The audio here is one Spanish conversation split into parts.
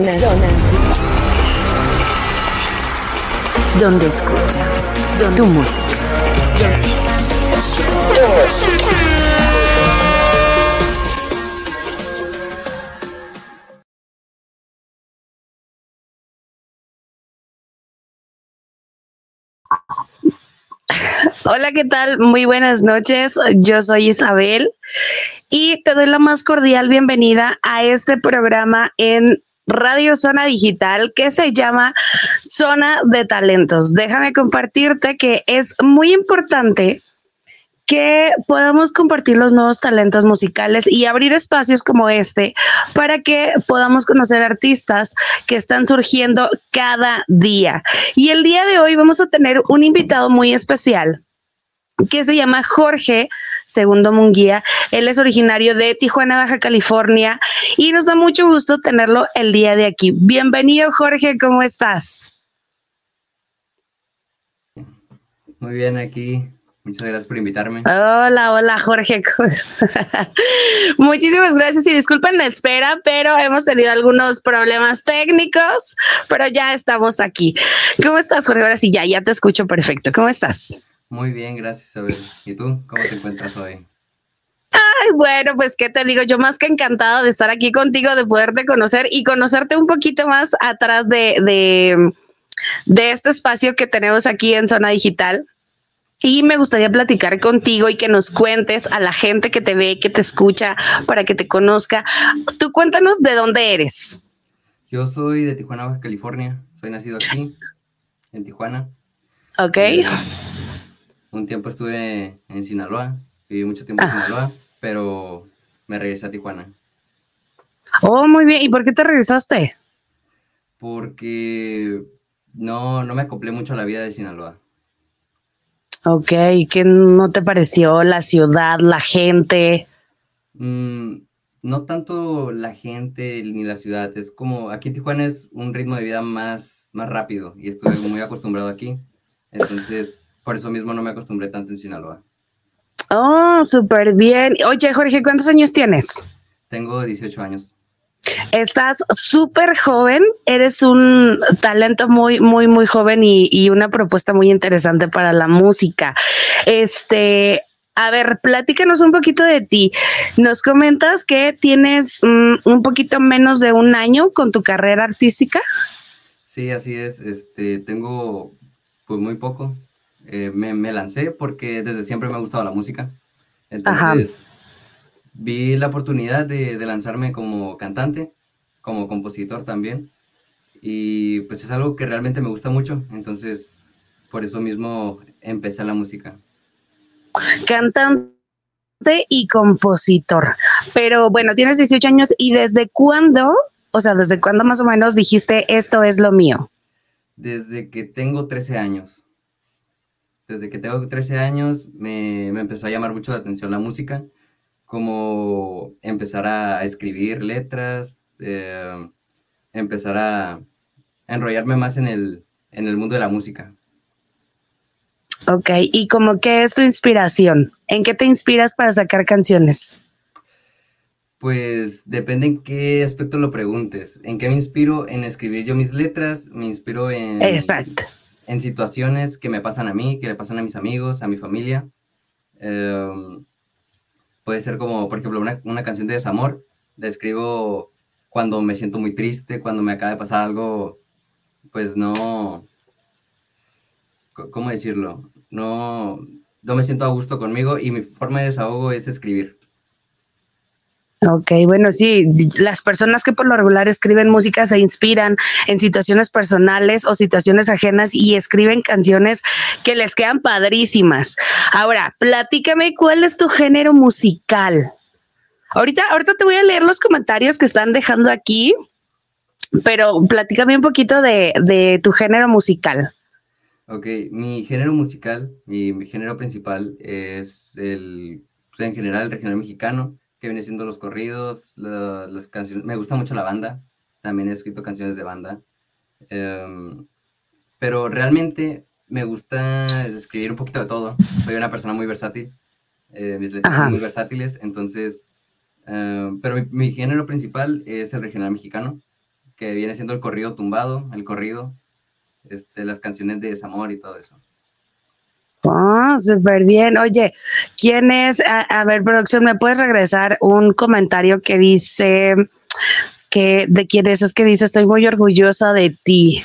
Zona. Zona, Donde escuchas tu música. Hola, ¿qué tal? Muy buenas noches. Yo soy Isabel y te doy la más cordial bienvenida a este programa en Radio Zona Digital que se llama Zona de Talentos. Déjame compartirte que es muy importante que podamos compartir los nuevos talentos musicales y abrir espacios como este para que podamos conocer artistas que están surgiendo cada día. Y el día de hoy vamos a tener un invitado muy especial que se llama Jorge Segundo Munguía. Él es originario de Tijuana, Baja California, y nos da mucho gusto tenerlo el día de aquí. Bienvenido, Jorge, ¿cómo estás? Muy bien, aquí Muchas gracias por invitarme. Hola, hola Jorge. Muchísimas gracias y disculpen la espera, pero hemos tenido algunos problemas técnicos, pero ya estamos aquí. ¿Cómo estás, Jorge? Ahora sí, ya, ya te escucho perfecto. ¿Cómo estás? Muy bien, gracias, Abel. ¿Y tú? ¿Cómo te encuentras hoy? Ay, bueno, pues qué te digo, yo más que encantada de estar aquí contigo, de poderte conocer y conocerte un poquito más atrás de, de, de este espacio que tenemos aquí en Zona Digital. Y me gustaría platicar contigo y que nos cuentes a la gente que te ve, que te escucha, para que te conozca. Tú cuéntanos de dónde eres. Yo soy de Tijuana, Baja California. Soy nacido aquí, en Tijuana. Ok. Eh, un tiempo estuve en Sinaloa. Viví mucho tiempo en Sinaloa, pero me regresé a Tijuana. Oh, muy bien. ¿Y por qué te regresaste? Porque no, no me acoplé mucho a la vida de Sinaloa. Ok, ¿qué no te pareció la ciudad, la gente? Mm, no tanto la gente ni la ciudad, es como aquí en Tijuana es un ritmo de vida más, más rápido y estuve muy acostumbrado aquí. Entonces, por eso mismo no me acostumbré tanto en Sinaloa. Oh, súper bien. Oye, Jorge, ¿cuántos años tienes? Tengo 18 años. Estás súper joven, eres un talento muy, muy, muy joven y, y, una propuesta muy interesante para la música. Este, a ver, platícanos un poquito de ti. Nos comentas que tienes um, un poquito menos de un año con tu carrera artística. Sí, así es. Este, tengo pues muy poco. Eh, me, me, lancé porque desde siempre me ha gustado la música. Entonces, Ajá vi la oportunidad de, de, lanzarme como cantante, como compositor también, y pues es algo que realmente me gusta mucho, entonces por eso mismo empecé la música. Cantante y compositor, pero bueno, tienes 18 años y desde cuándo, o sea, desde cuándo más o menos dijiste esto es lo mío? Desde que tengo 13 años. Desde que tengo 13 años me, me empezó a llamar mucho la atención la música como empezar a escribir letras, eh, empezar a enrollarme más en el, en el mundo de la música. Ok, ¿y como qué es tu inspiración? ¿En qué te inspiras para sacar canciones? Pues depende en qué aspecto lo preguntes. ¿En qué me inspiro? En escribir yo mis letras, me inspiro en... Exacto. En situaciones que me pasan a mí, que le pasan a mis amigos, a mi familia. Um, Puede ser como, por ejemplo, una, una canción de desamor. La escribo cuando me siento muy triste, cuando me acaba de pasar algo, pues no, ¿cómo decirlo? No, no me siento a gusto conmigo y mi forma de desahogo es escribir. Ok, bueno, sí, las personas que por lo regular escriben música se inspiran en situaciones personales o situaciones ajenas y escriben canciones que les quedan padrísimas. Ahora, platícame cuál es tu género musical. Ahorita, ahorita te voy a leer los comentarios que están dejando aquí, pero platícame un poquito de, de tu género musical. Ok, mi género musical, mi, mi género principal es el, pues, en general, el regional mexicano que viene siendo los corridos, la, las canciones. Me gusta mucho la banda, también he escrito canciones de banda. Um, pero realmente me gusta escribir un poquito de todo. Soy una persona muy versátil. Eh, mis letras Ajá. son muy versátiles, entonces Eh, pero mi, género principal es el regional mexicano, que viene siendo el corrido tumbado, el corrido, este, las canciones de desamor y todo eso. Ah, súper bien. Oye, ¿quién es? A, ver, producción, ¿me puedes regresar un comentario que dice que de quién es? Es que dice, estoy muy orgullosa de ti.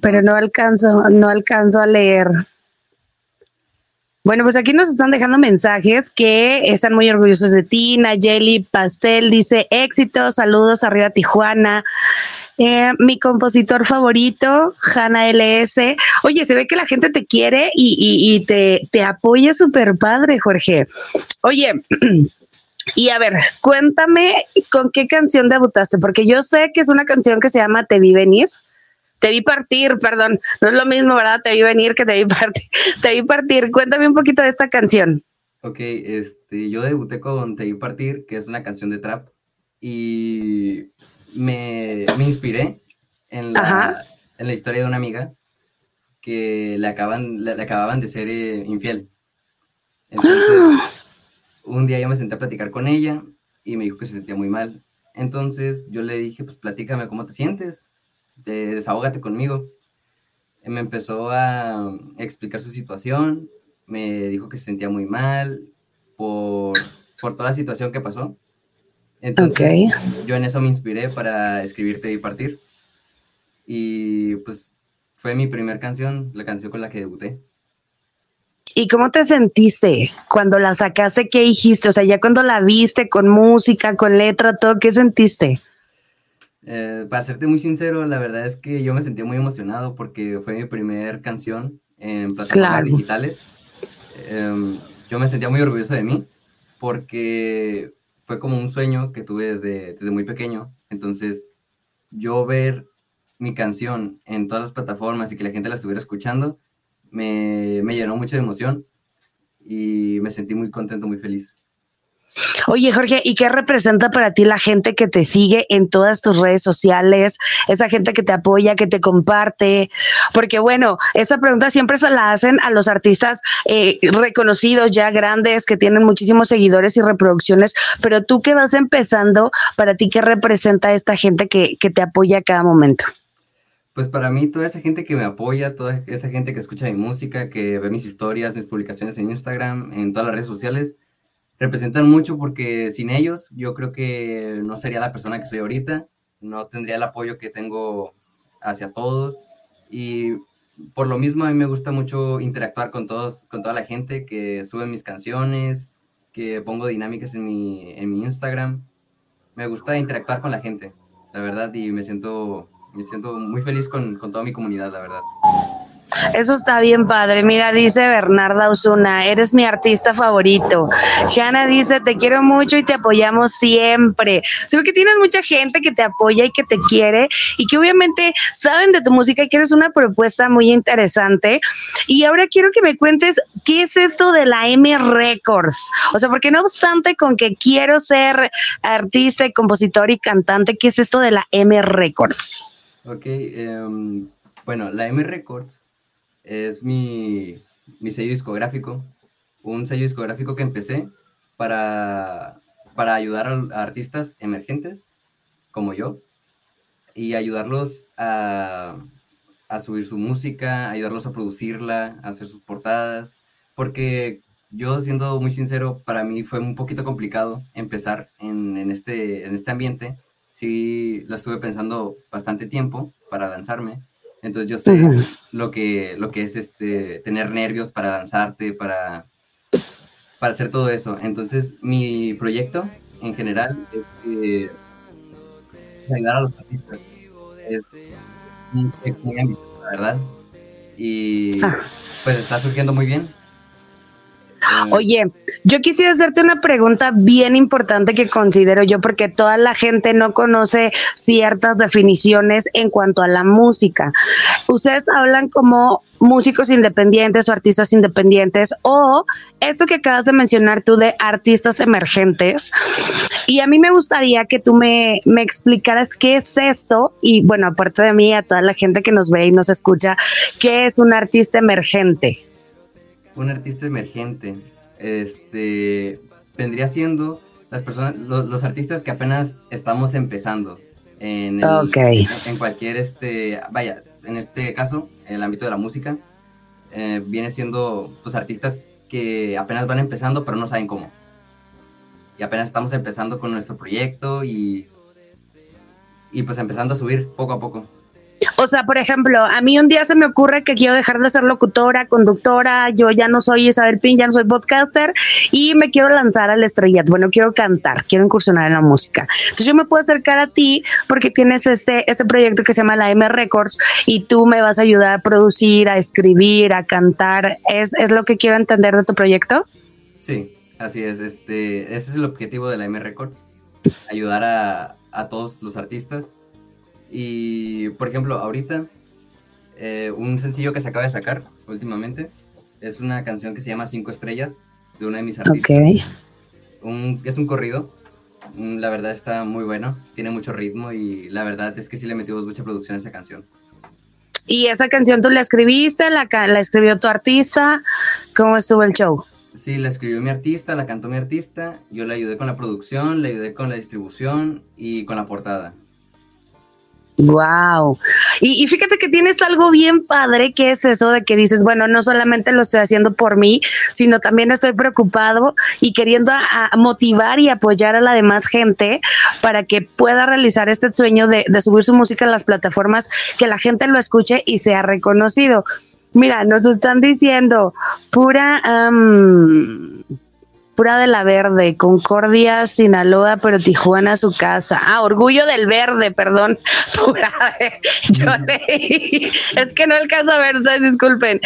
Pero no alcanzo, no alcanzo a leer. Bueno, pues aquí nos están dejando mensajes que están muy orgullosos de ti. Nayeli Pastel dice éxito, saludos arriba Tijuana. Eh, mi compositor favorito, Hanna LS. Oye, se ve que la gente te quiere y, te, te apoya súper padre, Jorge. Oye, y a ver, cuéntame con qué canción debutaste, porque yo sé que es una canción que se llama Te vi venir. Te vi partir, perdón, no es lo mismo, ¿verdad? Te vi venir que te vi partir. Te vi partir. Cuéntame un poquito de esta canción. Ok, este, yo debuté con Te vi partir, que es una canción de trap, y me, me inspiré en la, en la, historia de una amiga que le, acaban, le, acababan de ser eh, infiel. Entonces, un día yo me senté a platicar con ella y me dijo que se sentía muy mal. Entonces yo le dije, pues platícame cómo te sientes desahógate conmigo. Me empezó a explicar su situación, me dijo que se sentía muy mal por, por toda la situación que pasó. Entonces, yo en eso me inspiré para escribirte y partir. Y pues fue mi primera canción, la canción con la que debuté. ¿Y cómo te sentiste cuando la sacaste? ¿Qué dijiste? O sea, ya cuando la viste con música, con letra, todo, ¿qué sentiste? Eh, para serte muy sincero, la verdad es que yo me sentí muy emocionado porque fue mi primer canción en plataformas digitales. Em, yo me sentía muy orgulloso de mí porque fue como un sueño que tuve desde, desde muy pequeño. Entonces, yo ver mi canción en todas las plataformas y que la gente la estuviera escuchando, me, me llenó mucha emoción y me sentí muy contento, muy feliz. Oye, Jorge, ¿y qué representa para ti la gente que te sigue en todas tus redes sociales? Esa gente que te apoya, que te comparte. Porque bueno, esa pregunta siempre se la hacen a los artistas eh, reconocidos, ya grandes, que tienen muchísimos seguidores y reproducciones. Pero tú que vas empezando, para ti, ¿qué representa esta gente que, que te apoya a cada momento? Pues para mí, toda esa gente que me apoya, toda esa gente que escucha mi música, que ve mis historias, mis publicaciones en Instagram, en todas las redes sociales, representan mucho porque sin ellos yo creo que no sería la persona que soy ahorita, no tendría el apoyo que tengo hacia todos y por lo mismo a mí me gusta mucho interactuar con todos, con toda la gente que sube mis canciones, que pongo dinámicas en mi, en mi Instagram. Me gusta interactuar con la gente, la verdad, y me siento, me siento muy feliz con, con toda mi comunidad, la verdad. Eso está bien padre. Mira, dice Bernarda Osuna, eres mi artista favorito. Jana dice, te quiero mucho y te apoyamos siempre. Se que tienes mucha gente que te apoya y que te quiere y que obviamente saben de tu música y que eres una propuesta muy interesante. Y ahora quiero que me cuentes qué es esto de la M Records. O sea, porque no obstante con que quiero ser artista, compositor y cantante, ¿qué es esto de la M Records? Ok, em, bueno, la M Records es mi, sello discográfico, un sello discográfico que empecé para, para ayudar a, artistas emergentes como yo y ayudarlos a, a subir su música, ayudarlos a producirla, a hacer sus portadas, porque yo siendo muy sincero, para mí fue un poquito complicado empezar en, en, este, en este ambiente. Sí, la estuve pensando bastante tiempo para lanzarme, entonces yo sé lo, que, lo que es este, tener nervios para lanzarte, para, para hacer todo eso. Entonces mi proyecto en general es, ayudar a los artistas. Es muy ambicioso, la verdad. Y ah. pues está surgiendo muy bien. Oye, yo quisiera hacerte una pregunta bien importante que considero yo, porque toda la gente no conoce ciertas definiciones en cuanto a la música. Ustedes hablan como músicos independientes o artistas independientes o esto que acabas de mencionar tú de artistas emergentes. Y a mí me gustaría que tú me, me explicaras qué es esto y bueno, aparte de mí, a toda la gente que nos ve y nos escucha, ¿qué es un artista emergente? un artista emergente, este, vendría siendo las personas, los, artistas que apenas estamos empezando en, en, cualquier, este, vaya, en este caso, en el ámbito de la música, eh, viene siendo pues artistas que apenas van empezando pero no saben cómo. Y apenas estamos empezando con nuestro proyecto y, y pues empezando a subir poco a poco. O sea, por ejemplo, a mí un día se me ocurre que quiero dejar de ser locutora, conductora, yo ya no soy Isabel Pin, ya no soy podcaster y me quiero lanzar al estrellat. Bueno, quiero cantar, quiero incursionar en la música. Entonces yo me puedo acercar a ti porque tienes este, este proyecto que se llama la M Records y tú me vas a ayudar a producir, a escribir, a cantar. ¿Es, es lo que quiero entender de tu proyecto? Sí, así es. Este, ese es el objetivo de la M Records, ayudar a, a todos los artistas y, por ejemplo, ahorita, eh, un sencillo que se acaba de sacar últimamente es una canción que se llama Cinco Estrellas de una de mis artistas. Un, es un corrido. La verdad está muy bueno, tiene mucho ritmo y la verdad es que sí le metimos mucha producción a esa canción. ¿Y esa canción tú la escribiste? ¿La, la escribió tu artista? ¿Cómo estuvo el show? Sí, la escribió mi artista, la cantó mi artista. Yo le ayudé con la producción, le ayudé con la distribución y con la portada. Wow. Y, fíjate que tienes algo bien padre que es eso de que dices, bueno, no solamente lo estoy haciendo por mí, sino también estoy preocupado y queriendo motivar y apoyar a la demás gente para que pueda realizar este sueño de, subir su música en las plataformas, que la gente lo escuche y sea reconocido. Mira, nos están diciendo pura Pura de la Verde, Concordia, Sinaloa, pero Tijuana su casa. Ah, Orgullo del Verde, perdón. Pura de, yo leí, es que no alcanzo a ver, disculpen.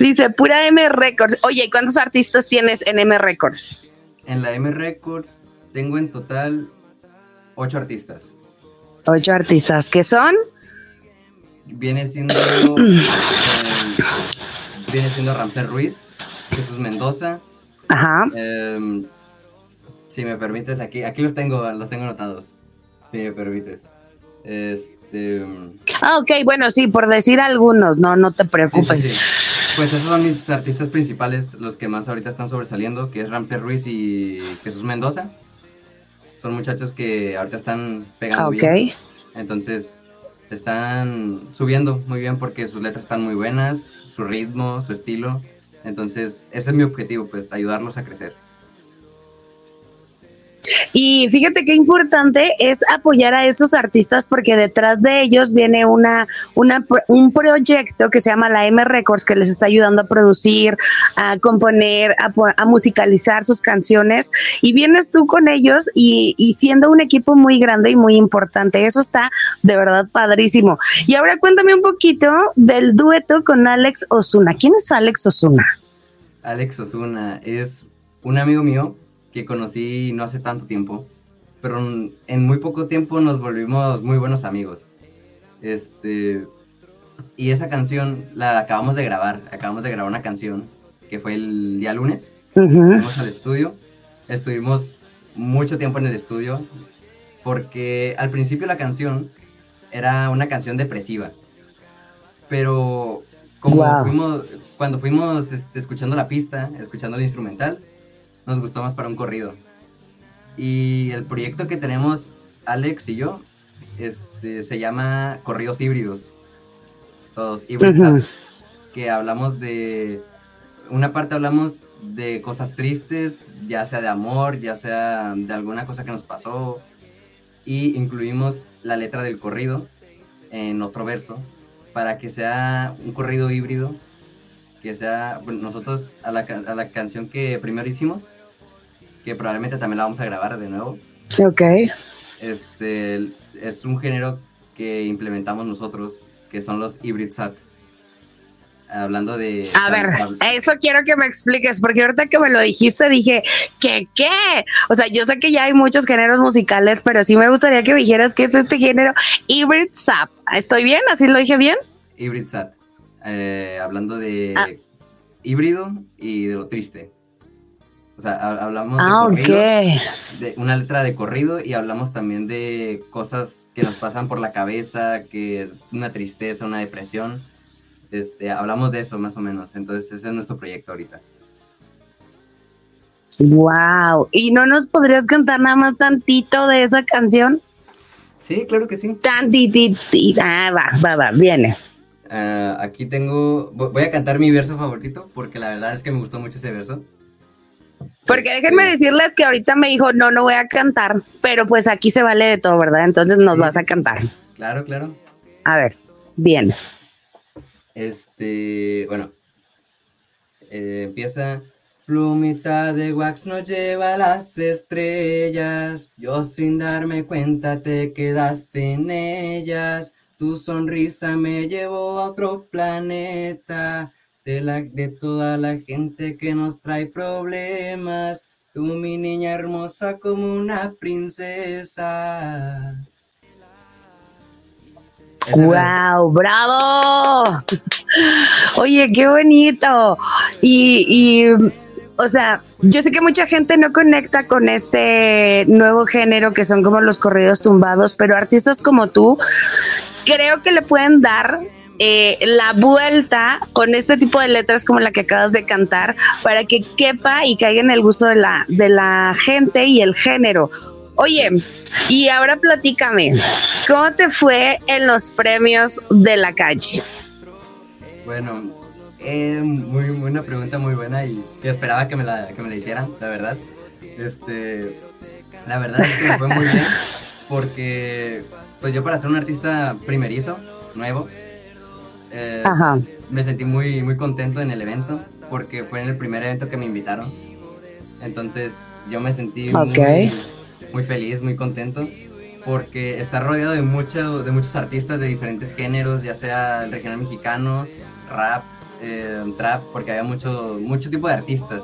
Dice Pura M Records. Oye, ¿cuántos artistas tienes en M Records? En la M Records tengo en total ocho artistas. Ocho artistas, ¿qué son? Viene siendo eh, viene siendo Ramsey Ruiz, Jesús Mendoza, Ajá. Em, si me permites, aquí, aquí los tengo, los tengo anotados. Si me permites. Este. Ah, ok, bueno, sí, por decir algunos, no, no te preocupes. Pues esos son mis artistas principales, los que más ahorita están sobresaliendo, que es Ramsey Ruiz y Jesús Mendoza. Son muchachos que ahorita están pegando bien. Entonces, están subiendo muy bien porque sus letras están muy buenas, su ritmo, su estilo. Entonces, ese es mi objetivo, pues ayudarlos a crecer. Y fíjate qué importante es apoyar a esos artistas porque detrás de ellos viene una, una, un proyecto que se llama la M Records que les está ayudando a producir, a componer, a, musicalizar sus canciones y vienes tú con ellos y, y, siendo un equipo muy grande y muy importante. Eso está de verdad padrísimo. Y ahora cuéntame un poquito del dueto con Alex Osuna. ¿Quién es Alex Osuna? Alex Osuna es un amigo mío que conocí no hace tanto tiempo, pero en muy poco tiempo nos volvimos muy buenos amigos. Este, y esa canción la acabamos de grabar, acabamos de grabar una canción que fue el día lunes. Fuimos al estudio, estuvimos mucho tiempo en el estudio porque al principio la canción era una canción depresiva, pero como fuimos, cuando fuimos este, escuchando la pista, escuchando el instrumental, nos gustó más para un corrido. Y el proyecto que tenemos Alex y yo este, se llama Corridos Híbridos. Los híbridos. Que hablamos de. Una parte hablamos de cosas tristes, ya sea de amor, ya sea de alguna cosa que nos pasó. Y incluimos la letra del corrido en otro verso para que sea un corrido híbrido que sea, nosotros a la, a la canción que primero hicimos, que probablemente también la vamos a grabar de nuevo. Ok. Este, es un género que implementamos nosotros, que son los hybrid sat. Hablando de... A ver, eso quiero que me expliques, porque ahorita que me lo dijiste dije, ¿qué qué? O sea, yo sé que ya hay muchos géneros musicales, pero sí me gustaría que me dijeras qué es este género hybrid sat. ¿Estoy bien? ¿Así lo dije bien? Hybrid sat. Eh, hablando de ah. híbrido y de lo triste. O sea, hablamos ah, de, una letra de corrido y hablamos también de cosas que nos pasan por la cabeza, que es una tristeza, una depresión. Este, hablamos de eso más o menos. Entonces ese es nuestro proyecto ahorita. Wow. ¿Y no nos podrías cantar nada más tantito de esa canción? Sí, claro que sí. Tantitito. Ah, va, va, va, viene. Ah, aquí tengo, voy a cantar mi verso favorito porque la verdad es que me gustó mucho ese verso. Porque este, déjenme decirles que ahorita me dijo, no, no voy a cantar, pero pues aquí se vale de todo, ¿verdad? Entonces nos vas a cantar. Claro, claro. A ver, bien. Este, bueno, eh, empieza. Plumita de wax nos lleva las estrellas. Yo sin darme cuenta te quedaste en ellas. Tu sonrisa me llevó a otro planeta. De, la, de toda la gente que nos trae problemas. Tú, mi niña hermosa, como una princesa. ¡Wow! ¡Bravo! Oye, qué bonito. Y, y, o sea, yo sé que mucha gente no conecta con este nuevo género que son como los corridos tumbados, pero artistas como tú creo que le pueden dar eh, la vuelta con este tipo de letras como la que acabas de cantar para que quepa y caiga en el gusto de la, de la gente y el género. Oye, y ahora platícame, ¿cómo te fue en los premios de la calle? Bueno, eh, muy, una pregunta muy buena y esperaba que me la, que me la hicieran, la verdad. Este, la verdad es que me fue muy bien porque pues yo para ser un artista primerizo, nuevo, eh, me sentí muy, muy contento en el evento porque fue en el primer evento que me invitaron. Entonces yo me sentí muy, feliz, muy contento porque está rodeado de, mucho, de muchos artistas de diferentes géneros, ya sea el regional mexicano, rap, eh, trap, porque había mucho, mucho tipo de artistas.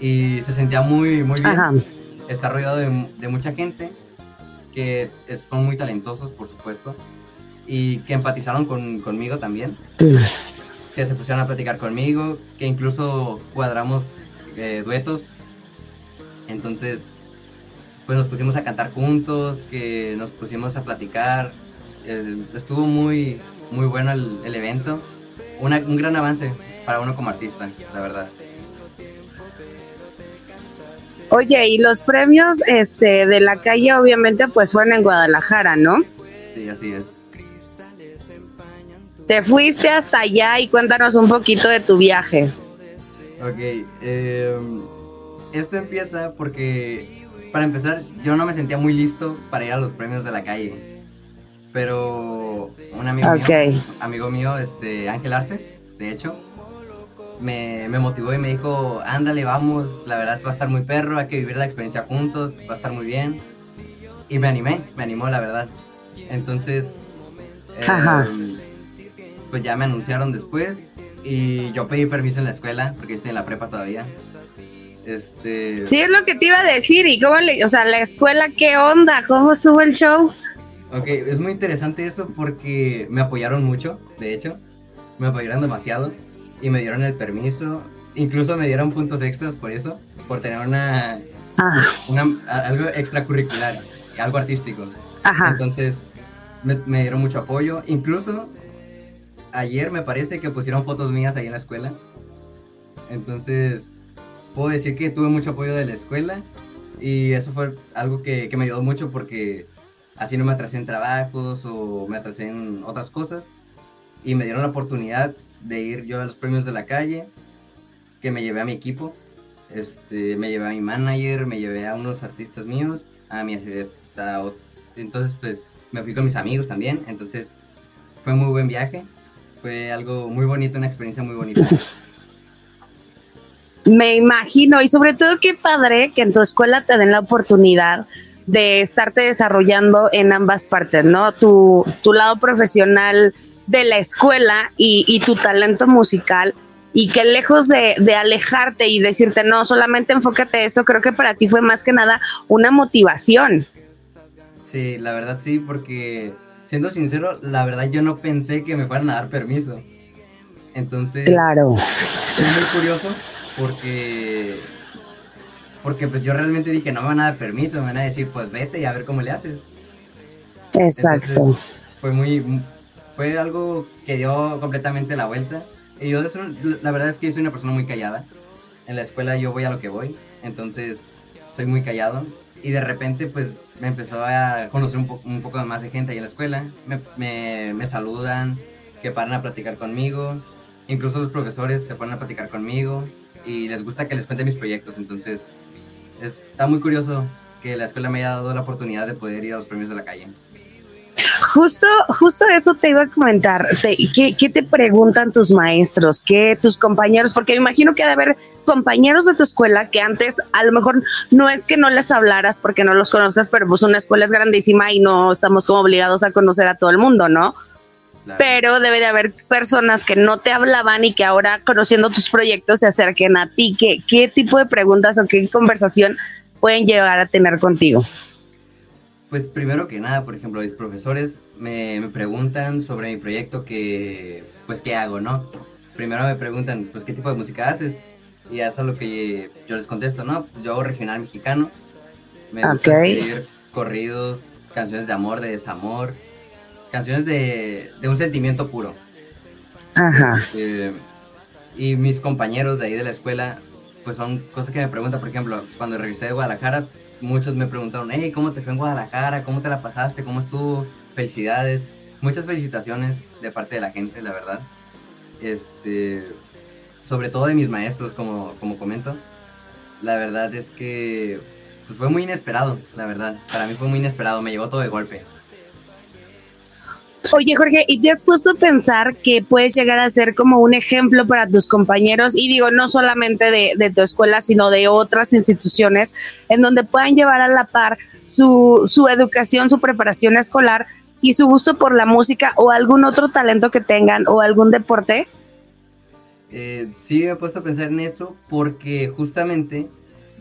Y se sentía muy, muy bien. Está rodeado de, de mucha gente que son muy talentosos, por supuesto y que empatizaron con, conmigo también, que se pusieron a platicar conmigo, que incluso cuadramos eh, duetos. Entonces, pues nos pusimos a cantar juntos, que nos pusimos a platicar. Eh, estuvo muy, muy bueno el, evento. un gran avance para uno como artista, la verdad. Oye, y los premios este, de la calle obviamente pues fueron en Guadalajara, ¿no? Sí, así es. Te fuiste hasta allá y cuéntanos un poquito de tu viaje. Ok, em, esto empieza porque, para empezar, yo no me sentía muy listo para ir a los premios de la calle. Pero un amigo mío, amigo mío, este, Ángel Arce, de hecho, me, me, motivó y me dijo, ándale, vamos, la verdad va a estar muy perro, hay que vivir la experiencia juntos, va a estar muy bien. Y me animé, me animó, la verdad. Entonces, eh, pues ya me anunciaron después y yo pedí permiso en la escuela porque estoy en la prepa todavía. Este... Sí, es lo que te iba a decir. ¿Y cómo le, o sea, la escuela qué onda? ¿Cómo estuvo el show? Ok, es muy interesante eso porque me apoyaron mucho, de hecho. Me apoyaron demasiado y me dieron el permiso. Incluso me dieron puntos extras por eso, por tener una, ah. una algo extracurricular, algo artístico. Ajá. Entonces, me, me dieron mucho apoyo. Incluso ayer me parece que pusieron fotos mías ahí en la escuela. Entonces, puedo decir que tuve mucho apoyo de la escuela y eso fue algo que, me ayudó mucho porque así no me atrasé en trabajos o me atrasé en otras cosas y me dieron la oportunidad de ir yo a los premios de la calle, que me llevé a mi equipo, este, me llevé a mi manager, me llevé a unos artistas míos, a mi entonces pues me fui con mis amigos también, entonces fue muy buen viaje fue algo muy bonito, una experiencia muy bonita. Me imagino, y sobre todo qué padre que en tu escuela te den la oportunidad de estarte desarrollando en ambas partes, ¿no? Tu, tu lado profesional de la escuela y, tu talento musical, y que lejos de, de, alejarte y decirte, no, solamente enfócate a esto, creo que para ti fue más que nada una motivación. Sí, la verdad sí, porque siendo sincero, la verdad yo no pensé que me fueran a dar permiso. Entonces, claro. Es muy curioso porque porque pues yo realmente dije, no me van a dar permiso, me van a decir, pues vete y a ver cómo le haces. Exacto. fue muy fue algo que dio completamente la vuelta. Y yo la verdad es que yo soy una persona muy callada. En la escuela yo voy a lo que voy. entonces soy muy callado. Y de repente, pues me empezó a conocer un, poco más de gente ahí en la escuela. Me, me, me, saludan, que paran a platicar conmigo. Incluso los profesores se ponen a platicar conmigo y les gusta que les cuente mis proyectos. Entonces, está muy curioso que la escuela me haya dado la oportunidad de poder ir a los premios de la calle. Justo, justo eso te iba a comentar. ¿qué, ¿qué, te preguntan tus maestros? ¿Qué tus compañeros? Porque me imagino que ha de haber compañeros de tu escuela que antes a lo mejor no es que no les hablaras porque no los conozcas, pero pues una escuela es grandísima y no estamos como obligados a conocer a todo el mundo, ¿no? Pero debe de haber personas que no te hablaban y que ahora conociendo tus proyectos se acerquen a ti. ¿Qué, qué tipo de preguntas o qué conversación pueden llegar a tener contigo? Pues primero que nada, por ejemplo, mis profesores me, me, preguntan sobre mi proyecto que, pues, ¿qué hago, no? Primero me preguntan, pues, ¿qué tipo de música haces? Y eso es lo que yo les contesto, ¿no? Pues yo hago regional mexicano. Me gusta escribir corridos, canciones de amor, de desamor, canciones de, de un sentimiento puro. Ajá. Este, y mis compañeros de ahí de la escuela, pues son cosas que me preguntan, por ejemplo, cuando regresé de Guadalajara, muchos me preguntaron, hey, ¿cómo te fue en Guadalajara? ¿Cómo te la pasaste? ¿Cómo estuvo? Felicidades. Muchas felicitaciones de parte de la gente, la verdad. Este, sobre todo de mis maestros, como, como comento. La verdad es que pues fue muy inesperado, la verdad. Para mí fue muy inesperado, me llegó todo de golpe. Oye, Jorge, ¿y te has puesto a pensar que puedes llegar a ser como un ejemplo para tus compañeros? Y digo, no solamente de, tu escuela, sino de otras instituciones, en donde puedan llevar a la par su, educación, su preparación escolar y su gusto por la música o algún otro talento que tengan o algún deporte? Eh, sí, me he puesto a pensar en eso porque justamente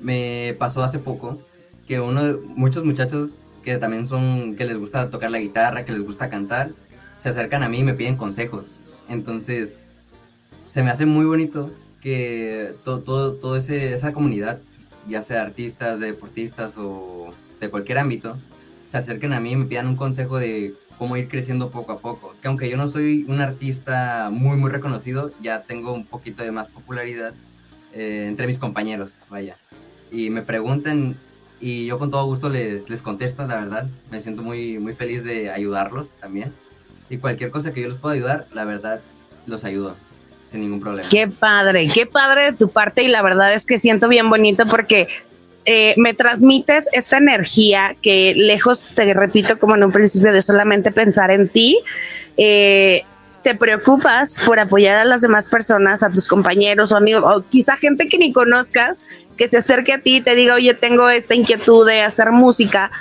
me pasó hace poco que uno, muchos muchachos que también son, que les gusta tocar la guitarra, que les gusta cantar, se acercan a mí y me piden consejos. Entonces, se me hace muy bonito que todo, todo, todo ese, esa comunidad, ya sea artistas, deportistas o de cualquier ámbito, se acerquen a mí y me pidan un consejo de cómo ir creciendo poco a poco. Que aunque yo no soy un artista muy, muy reconocido, ya tengo un poquito de más popularidad eh, entre mis compañeros, vaya. Y me preguntan y yo con todo gusto les, les contesto, la verdad. Me siento muy, muy feliz de ayudarlos también. Y cualquier cosa que yo les pueda ayudar, la verdad, los ayudo sin ningún problema. Qué padre, qué padre de tu parte y la verdad es que siento bien bonito porque eh, me transmites esta energía que lejos, te repito como en un principio, de solamente pensar en ti, eh, te preocupas por apoyar a las demás personas, a tus compañeros o amigos, o quizá gente que ni conozcas, que se acerque a ti y te diga, oye, tengo esta inquietud de hacer música,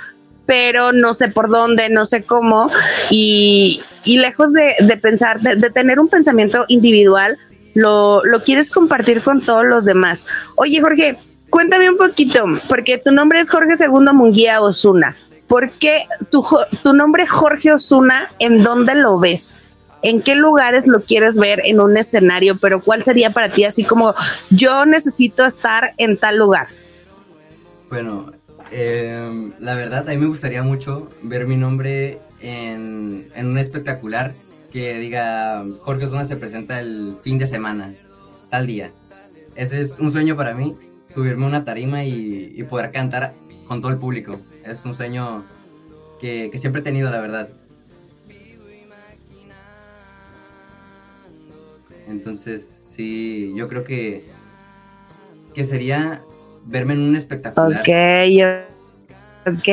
pero no sé por dónde, no sé cómo, y, y lejos de, de pensar, de, de, tener un pensamiento individual, lo, lo quieres compartir con todos los demás. Oye, Jorge, cuéntame un poquito, porque tu nombre es Jorge Segundo Munguía Osuna. ¿Por qué tu, tu nombre Jorge Osuna, en dónde lo ves? En qué lugares lo quieres ver en un escenario, pero cuál sería para ti así como yo necesito estar en tal lugar. Bueno, eh, la verdad a mí me gustaría mucho ver mi nombre en, en un espectacular que diga Jorge Osuna se presenta el fin de semana, tal día. Ese es un sueño para mí, subirme a una tarima y, y poder cantar con todo el público. Es un sueño que, que siempre he tenido, la verdad. Entonces, sí, yo creo que, que sería verme en un espectacular. Ok, yo, ok.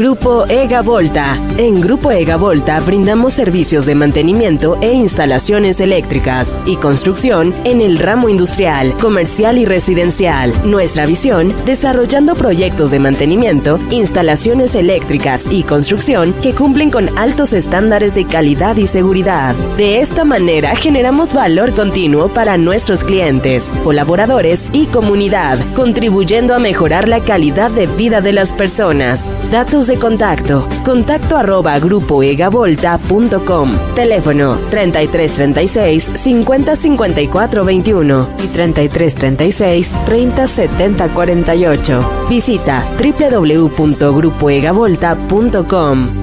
Grupo Ega Volta. En Grupo Ega Volta brindamos servicios de mantenimiento e instalaciones eléctricas y construcción en el ramo industrial, comercial y residencial. Nuestra visión, desarrollando proyectos de mantenimiento, instalaciones eléctricas y construcción que cumplen con altos estándares de calidad y seguridad. De esta manera generamos valor continuo para nuestros clientes, colaboradores y comunidad, contribuyendo a mejorar la calidad de vida de las personas. Datos contacto. Contacto arroba grupoegavolta.com. Teléfono 3336 5054 21 y 3336 3070 48. Visita www.grupoegavolta.com.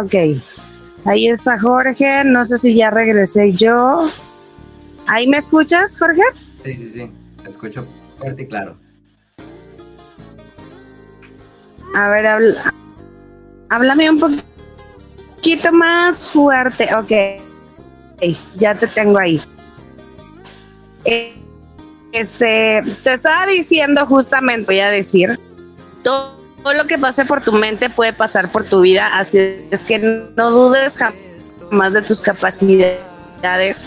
Ok, ahí está Jorge, no sé si ya regresé yo. ¿Ahí me escuchas, Jorge? Sí, sí, sí, te escucho fuerte y claro. A ver, habla, háblame un poquito más fuerte. Ok, ya te tengo ahí. Eh, este, te estaba diciendo justamente, voy a decir, todo todo lo que pase por tu mente puede pasar por tu vida, así es que no dudes jamás de tus capacidades.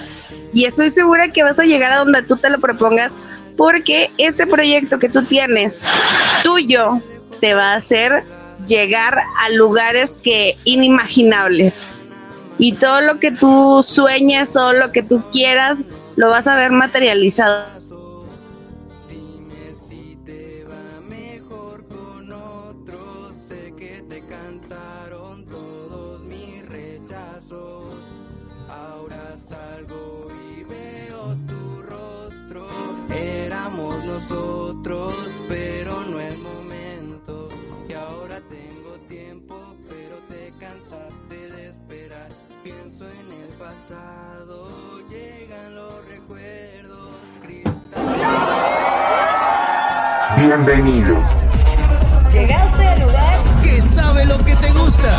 Y estoy segura que vas a llegar a donde tú te lo propongas porque ese proyecto que tú tienes tuyo te va a hacer llegar a lugares que inimaginables. Y todo lo que tú sueñes, todo lo que tú quieras, lo vas a ver materializado Bienvenidos. Llegaste al lugar que sabe lo que te gusta.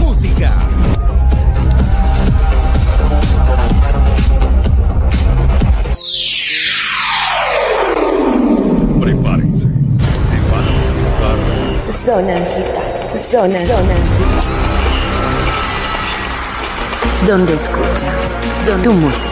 Música Zona Digital. Zona, Zona Donde escuchas donde tu música.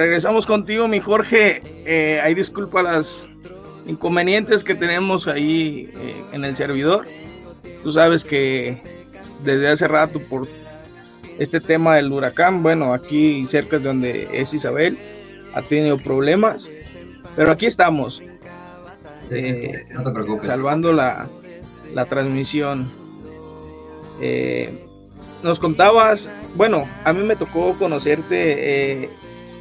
Regresamos contigo, mi Jorge. Eh, hay disculpa las inconvenientes que tenemos ahí eh, en el servidor. Tú sabes que desde hace rato por este tema del huracán. Bueno, aquí cerca de donde es Isabel, ha tenido problemas, pero aquí estamos. Eh, no te preocupes. Salvando la, la transmisión. Eh, nos contabas, bueno, a mí me tocó conocerte eh,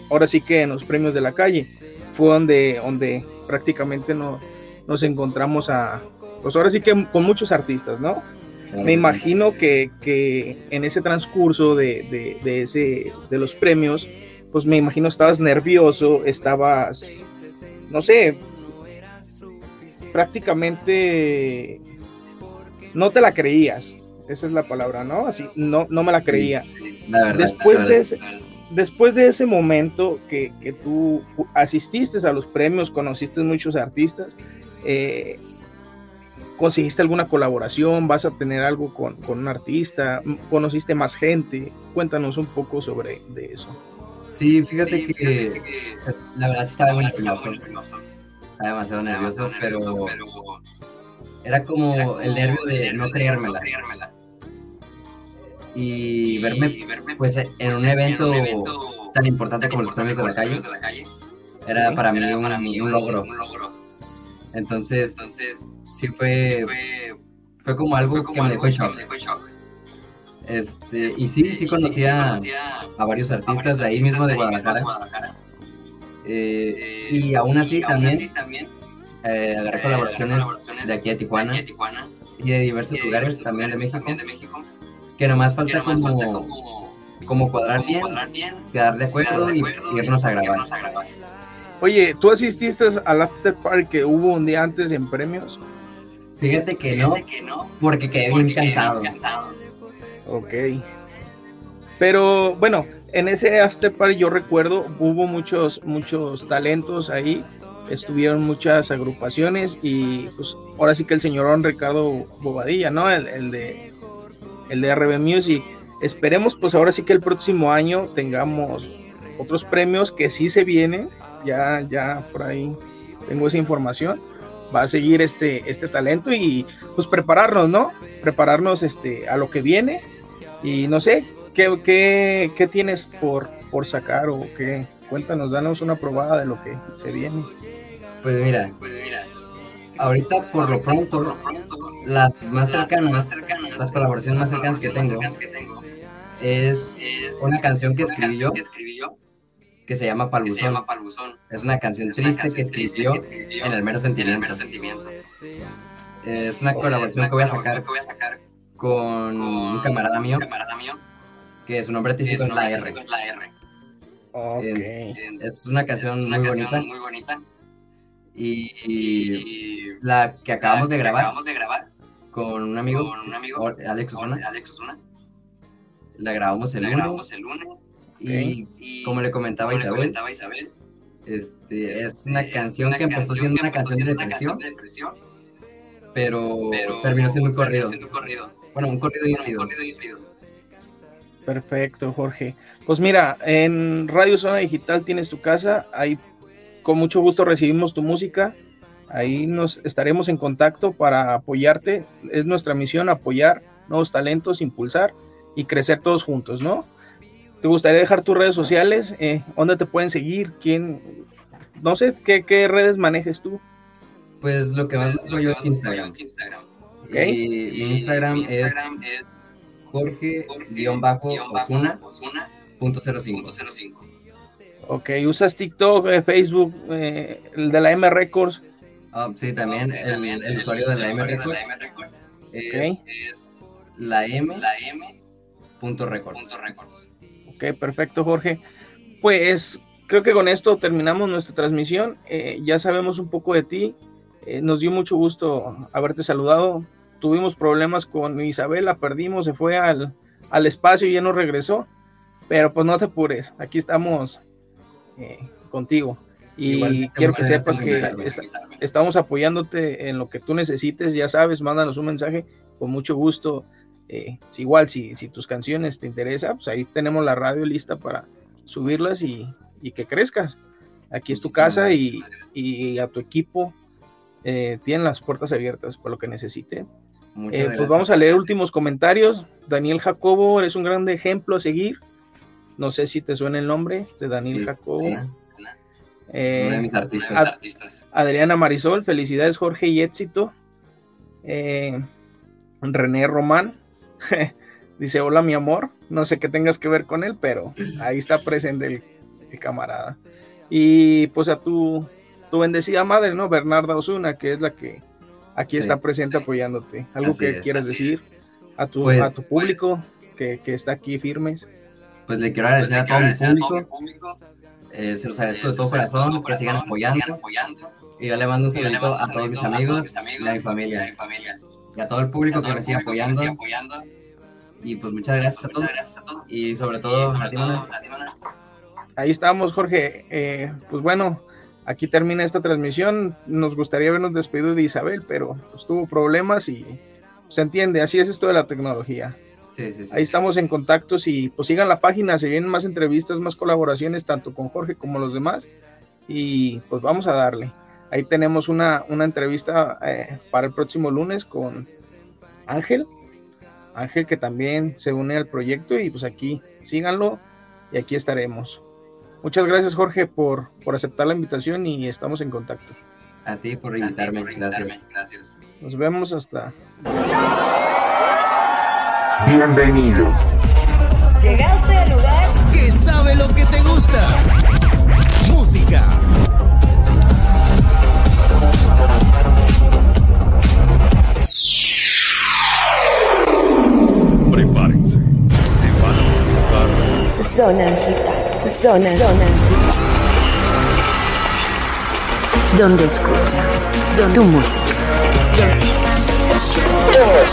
ahora sí que en los premios de la calle. Fue donde, donde prácticamente no, nos encontramos a, pues ahora sí que con muchos artistas, ¿no? me imagino que, en ese transcurso de, ese, de los premios, pues me imagino estabas nervioso, estabas, no sé, prácticamente no te la creías. Esa es la palabra, ¿no? Así, no, no me la creía. después, De ese, después de ese momento que, que tú asististe a los premios, conociste muchos artistas, eh, ¿Conseguiste alguna colaboración? ¿Vas a tener algo con, un artista? ¿Conociste más gente? Cuéntanos un poco sobre de eso. Sí, fíjate que, la verdad estaba muy nervioso. Estaba demasiado nervioso, pero era como el nervio de no creérmela. Y verme pues en un evento tan importante como los premios de la calle. Era para mí un logro. Entonces, sí fue, fue como algo que me dejó en shock. Este, y sí, sí conocía a varios artistas de ahí mismo de Guadalajara. Eh, y aún así también eh, agarré colaboraciones de aquí a Tijuana y de diversos lugares también de México, que nomás falta como, como cuadrar bien, quedar de acuerdo y irnos a grabar. Oye, ¿tú asististe al after party que hubo un día antes en premios? Fíjate que no, porque quedé bien cansado. Ok. Pero bueno, en ese after party yo recuerdo hubo muchos muchos talentos ahí, estuvieron muchas agrupaciones y pues ahora sí que el señor Ricardo Bobadilla, ¿no? El, de el de RB Music. Esperemos pues ahora sí que el próximo año tengamos otros premios que sí se vienen, ya ya por ahí tengo esa información. Va a seguir este este talento y pues prepararnos, ¿no? Prepararnos este a lo que viene y no sé, ¿qué, qué, tienes por, por sacar o qué? Cuéntanos, danos una probada de lo que se viene. Pues mira, ahorita por lo pronto, las más cercanas, las colaboraciones más cercanas que tengo, es una canción que escribí yo, que se llama Paluzón. Es una canción triste que escribió en el mero sentimiento. Es una colaboración que voy a sacar con un camarada mío que su nombre artístico es la R. es una canción muy bonita. Muy bonita. Y, la que acabamos, de, grabar, con un amigo, Alex, Osuna, La grabamos el, lunes, Y, como le comentaba, Isabel, este, es una canción que empezó siendo una canción de depresión, pero, terminó siendo un corrido. Bueno, un corrido híbrido. Perfecto, Jorge. Pues mira, en Radio Zona Digital tienes tu casa, ahí con mucho gusto recibimos tu música, ahí nos estaremos en contacto para apoyarte. Es nuestra misión apoyar nuevos talentos, impulsar y crecer todos juntos, ¿no? ¿Te gustaría dejar tus redes sociales? Eh, ¿Dónde te pueden seguir? ¿Quién? No sé, ¿qué, redes manejes tú? Pues lo que más uso yo es Instagram. Y mi Instagram es Jorge-Osuna.05. Ok, ¿usas TikTok, eh, Facebook, eh, el de la M Records? Ah, sí, también, el, usuario de la M Records, es, la M, la M punto records. Ok, perfecto, Jorge. Pues creo que con esto terminamos nuestra transmisión. Eh, ya sabemos un poco de ti. nos dio mucho gusto haberte saludado tuvimos problemas con Isabel, la perdimos, se fue al, espacio y ya no regresó. Pero pues no te apures, aquí estamos eh, contigo. Y quiero que sepas que estamos apoyándote en lo que tú necesites, ya sabes, mándanos un mensaje con mucho gusto. Eh, igual, si, si tus canciones te interesan, pues ahí tenemos la radio lista para subirlas y, que crezcas. Aquí es tu casa y, a tu equipo eh, tienen las puertas abiertas por lo que necesite. Eh, pues vamos a leer últimos comentarios. Daniel Jacobo, eres un gran ejemplo a seguir. No sé si te suena el nombre de Daniel Jacobo. Eh, Uno de mis artistas. Adriana Marisol, felicidades Jorge y éxito. Eh, René Román dice: Hola, mi amor. No sé qué tengas que ver con él, pero ahí está presente el, el camarada. Y pues a tu, tu bendecida madre, ¿no? Bernarda Osuna, que es la que aquí está presente apoyándote. ¿Algo que quieras decir a tu, pues, a tu público que, que, está aquí firmes? Pues le quiero agradecer a todo mi público. Eh, se los agradezco de todo corazón, que sigan apoyando. Y yo le mando un saludo a todos mis amigos y a mi familia. Y a todo el público que me sigue apoyando. Y pues muchas gracias a todos. Y sobre todo a ti, Ahí estamos, Jorge. Eh, pues bueno, aquí termina esta transmisión. Nos gustaría habernos despedido de Isabel, pero pues, tuvo problemas y se entiende, así es esto de la tecnología. Ahí estamos en contactos y pues sigan la página, se vienen más entrevistas, más colaboraciones, tanto con Jorge como los demás. Y pues vamos a darle. Ahí tenemos una, una entrevista eh, para el próximo lunes con Ángel. Ángel que también se une al proyecto y pues aquí síganlo y aquí estaremos. Muchas gracias, Jorge, por, por aceptar la invitación y estamos en contacto. A ti por invitarme, gracias. Nos vemos hasta. Bienvenidos. Llegaste al lugar que sabe lo que te gusta. Música. Prepárense. Te van a disfrutar. Zona agita. Zona, zona. Donde escuchas, donde tu música. Dos,